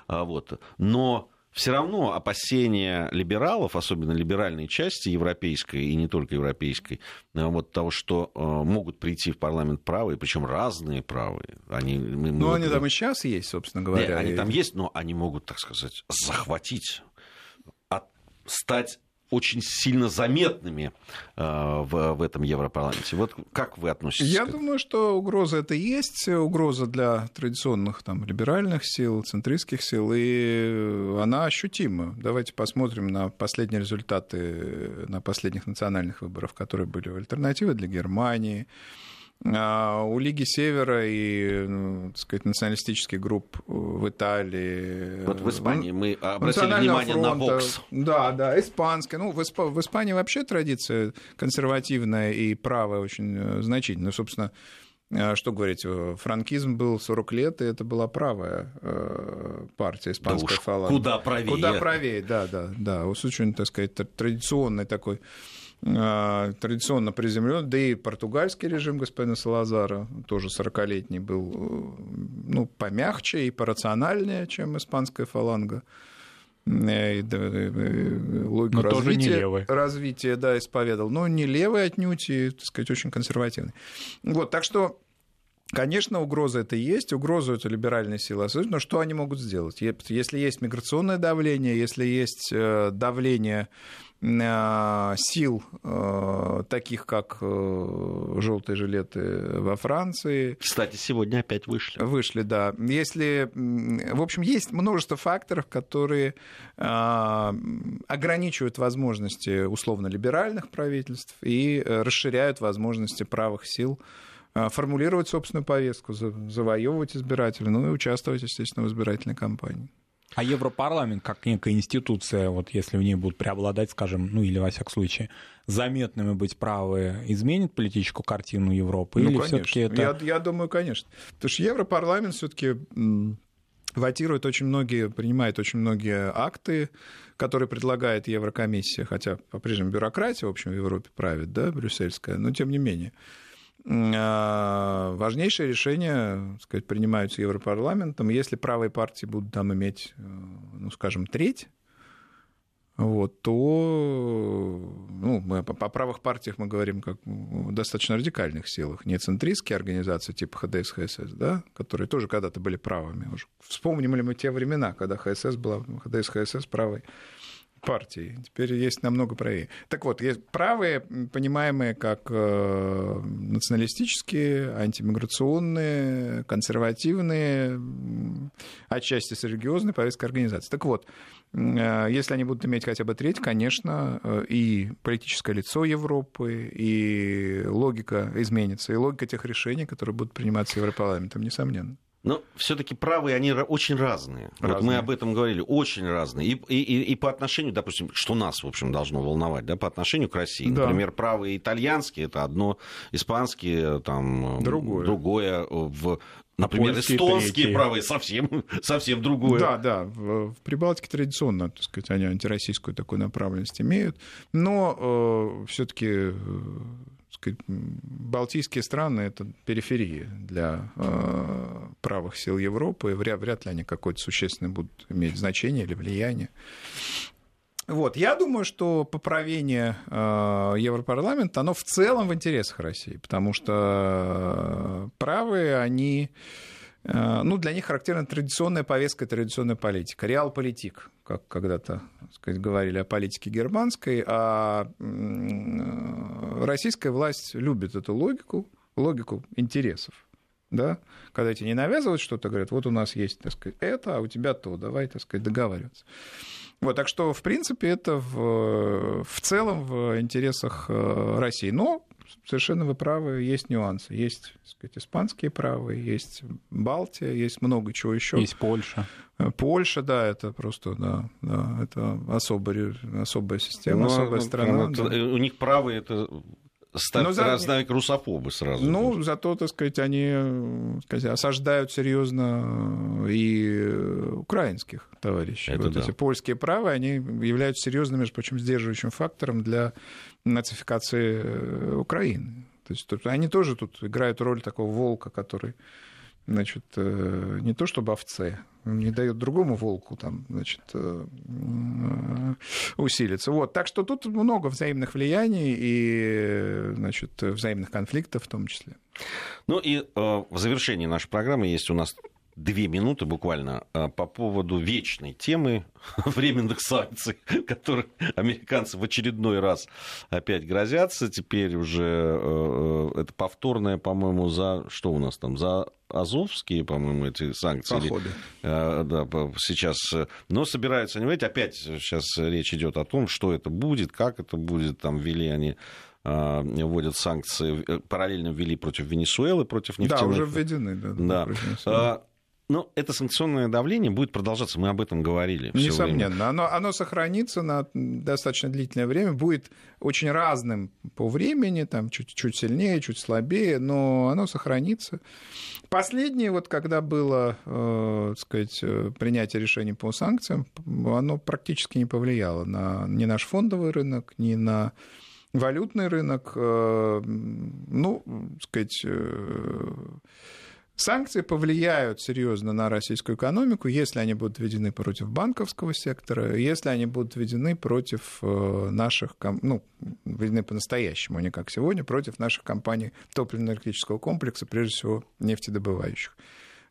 Speaker 1: А, вот. Но все равно опасения либералов, особенно либеральной части европейской и не только европейской, э, вот того, что э, могут прийти в парламент правые, причем разные правые.
Speaker 2: Они, ну, они там и сейчас есть, собственно говоря.
Speaker 1: Нет, они там есть, но они могут, так сказать, захватить, стать очень сильно заметными э, в, в этом Европарламенте. Вот как вы относитесь
Speaker 2: Я
Speaker 1: к
Speaker 2: этому? думаю, что угроза это есть, угроза для традиционных там, либеральных сил, центристских сил, и она ощутима. Давайте посмотрим на последние результаты на последних национальных выборах, которые были в альтернативе для Германии, у Лиги Севера и, ну, так сказать, националистических групп в Италии.
Speaker 1: Вот в Испании мы обратили внимание фронта, на Вокс.
Speaker 2: Да, да, испанская. Ну, в, Исп... в Испании вообще традиция консервативная и правая очень э, значительная. Ну, собственно, э, что говорить, э, франкизм был 40 лет, и это была правая партия, испанская да фаланга.
Speaker 1: Куда правее.
Speaker 2: Куда правее, да, да, да. Очень, так сказать, традиционный такой а, традиционно приземлен, да и португальский режим господина Салазара, тоже 40-летний, был э, ну, помягче и порациональнее, чем испанская фаланга.
Speaker 3: Э, э, логику Но развития,
Speaker 2: развития, да, исповедовал. Но не левый отнюдь и, так сказать, очень консервативный. Вот, так что Конечно, угроза это есть, угроза это либеральные силы но что они могут сделать? Если есть миграционное давление, если есть давление сил, э, таких как э, желтые жилеты во Франции.
Speaker 1: Кстати, сегодня опять вышли.
Speaker 2: Вышли, да. Если, в общем, есть множество факторов, которые ограничивают возможности условно-либеральных правительств и расширяют возможности правых сил формулировать собственную повестку, завоевывать избирателей, ну и участвовать, естественно, в избирательной кампании.
Speaker 3: А Европарламент, как некая институция, вот если в ней будут преобладать, скажем, ну или во всяком случае, заметными быть правые, изменит политическую картину Европы? Ну, или все-таки это...
Speaker 2: я, я думаю, конечно. Потому что Европарламент все-таки ватирует очень многие, принимает очень многие акты, которые предлагает Еврокомиссия, хотя по-прежнему бюрократия, в общем, в Европе правит, да, брюссельская, но тем не менее. А, важнейшие решения сказать, принимаются Европарламентом. Если правые партии будут там иметь, э, ну, скажем, треть, вот, то ну, мы по правых партиях мы говорим как о достаточно радикальных силах, не центристские организации типа ХДС, ХСС, да, которые тоже когда-то были правыми. Уже вспомним ли мы те времена, когда ХСС была, ХДС, ХСС правой партии. Теперь есть намного правее. Так вот, есть правые, понимаемые как э, националистические, антимиграционные, консервативные, отчасти с религиозной повесткой организации. Так вот, э, если они будут иметь хотя бы треть, конечно, э, и политическое лицо Европы, и логика изменится, и логика тех решений, которые будут приниматься Европарламентом, несомненно.
Speaker 1: Но все-таки правые, они очень разные. разные. Вот мы об этом говорили, очень разные. И, и, и по отношению, допустим, что нас, в общем, должно волновать, да, по отношению к России. Да. Например, правые итальянские это одно, испанские там другое. другое в Например, эстонские третьи. правые совсем, совсем другое.
Speaker 2: Да, да. В, Прибалтике традиционно, так сказать, они антироссийскую такую направленность имеют. Но э, все-таки э, Балтийские страны — это периферия для э, правых сил Европы, и вряд, вряд ли они какое-то существенное будут иметь значение или влияние. Вот, я думаю, что поправение э, Европарламента, оно в целом в интересах России, потому что правые, они Э, ну, для них характерна традиционная повестка, традиционная политика. Реал-политик, как когда-то сказать, говорили о политике германской, а российская власть любит эту логику, логику интересов. Да? Когда тебе не навязывают что-то, говорят, вот у нас есть, так сказать, это, а у тебя то, давай, так сказать, договариваться. Вот, так что, в принципе, это в, в целом в интересах э, России. Но совершенно вы правы, есть нюансы. Есть, так сказать, испанские правые, есть Балтия, есть много чего еще.
Speaker 3: Есть Польша.
Speaker 2: Э, Польша, да, это просто, да, да это особая, особая система, Но, ну, особая страна.
Speaker 1: Это, да. У них правые это став... за... разновик русофобы сразу.
Speaker 2: Ну, может. зато, так сказать, они сказать, осаждают серьезно и украинских товарищей. Это вот да. эти польские правы, они являются серьезным, между прочим, сдерживающим фактором для нацификации э, Украины. То есть они тоже тут играют роль такого волка, который значит, э, не то чтобы овце, не дает другому волку там, значит, э, усилиться. Вот. Так что тут много взаимных влияний и значит, взаимных конфликтов в том числе.
Speaker 1: Ну и э, в завершении нашей программы есть у нас две минуты буквально по поводу вечной темы временных санкций, которые американцы в очередной раз опять грозятся. Теперь уже это повторное, по-моему, за что у нас там, за азовские, по-моему, эти санкции.
Speaker 2: Походы.
Speaker 1: Э, да, сейчас. Э, но собираются они, знаете, опять сейчас речь идет о том, что это будет, как это будет. Там ввели они э, вводят санкции, параллельно ввели против Венесуэлы, против нефтяных.
Speaker 2: Да, уже введены. Да,
Speaker 1: да. Но это санкционное давление будет продолжаться, мы об этом говорили.
Speaker 2: Несомненно, оно, оно сохранится на достаточно длительное время, будет очень разным по времени, там чуть, чуть сильнее, чуть слабее, но оно сохранится. Последнее, вот когда было, э, сказать, э, принятие решений по санкциям, оно практически не повлияло на ни наш фондовый рынок, ни на валютный рынок. Э, ну, сказать... Э, Санкции повлияют серьезно на российскую экономику, если они будут введены против банковского сектора, если они будут введены против э, наших, ну, введены по-настоящему, а не как сегодня, против наших компаний топливно-энергетического комплекса, прежде всего нефтедобывающих.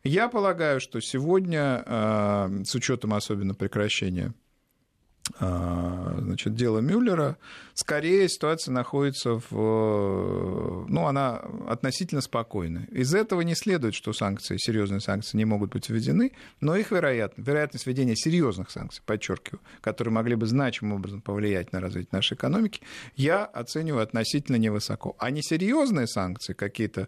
Speaker 2: Я полагаю, что сегодня, э, с учетом особенно прекращения значит, дело Мюллера, скорее ситуация находится в... Ну, она относительно спокойная. Из этого не следует, что санкции, серьезные санкции не могут быть введены, но их вероятно, вероятность введения серьезных санкций, подчеркиваю, которые могли бы значимым образом повлиять на развитие нашей экономики, я оцениваю относительно невысоко. А несерьезные санкции, какие-то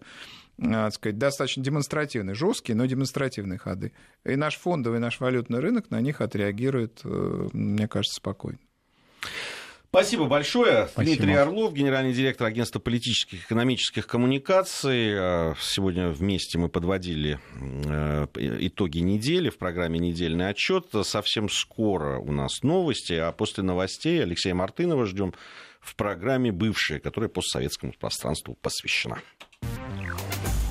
Speaker 2: так сказать, достаточно демонстративные, жесткие, но демонстративные ходы. И наш фондовый, и наш валютный рынок на них отреагирует, э, мне кажется, спокойно.
Speaker 1: Спасибо большое. Спасибо. Дмитрий Орлов, генеральный директор агентства политических и экономических коммуникаций. Э, сегодня вместе мы подводили э, итоги недели в программе «Недельный отчет». Совсем скоро у нас новости, а после новостей Алексея Мартынова ждем в программе «Бывшие», которая постсоветскому пространству посвящена.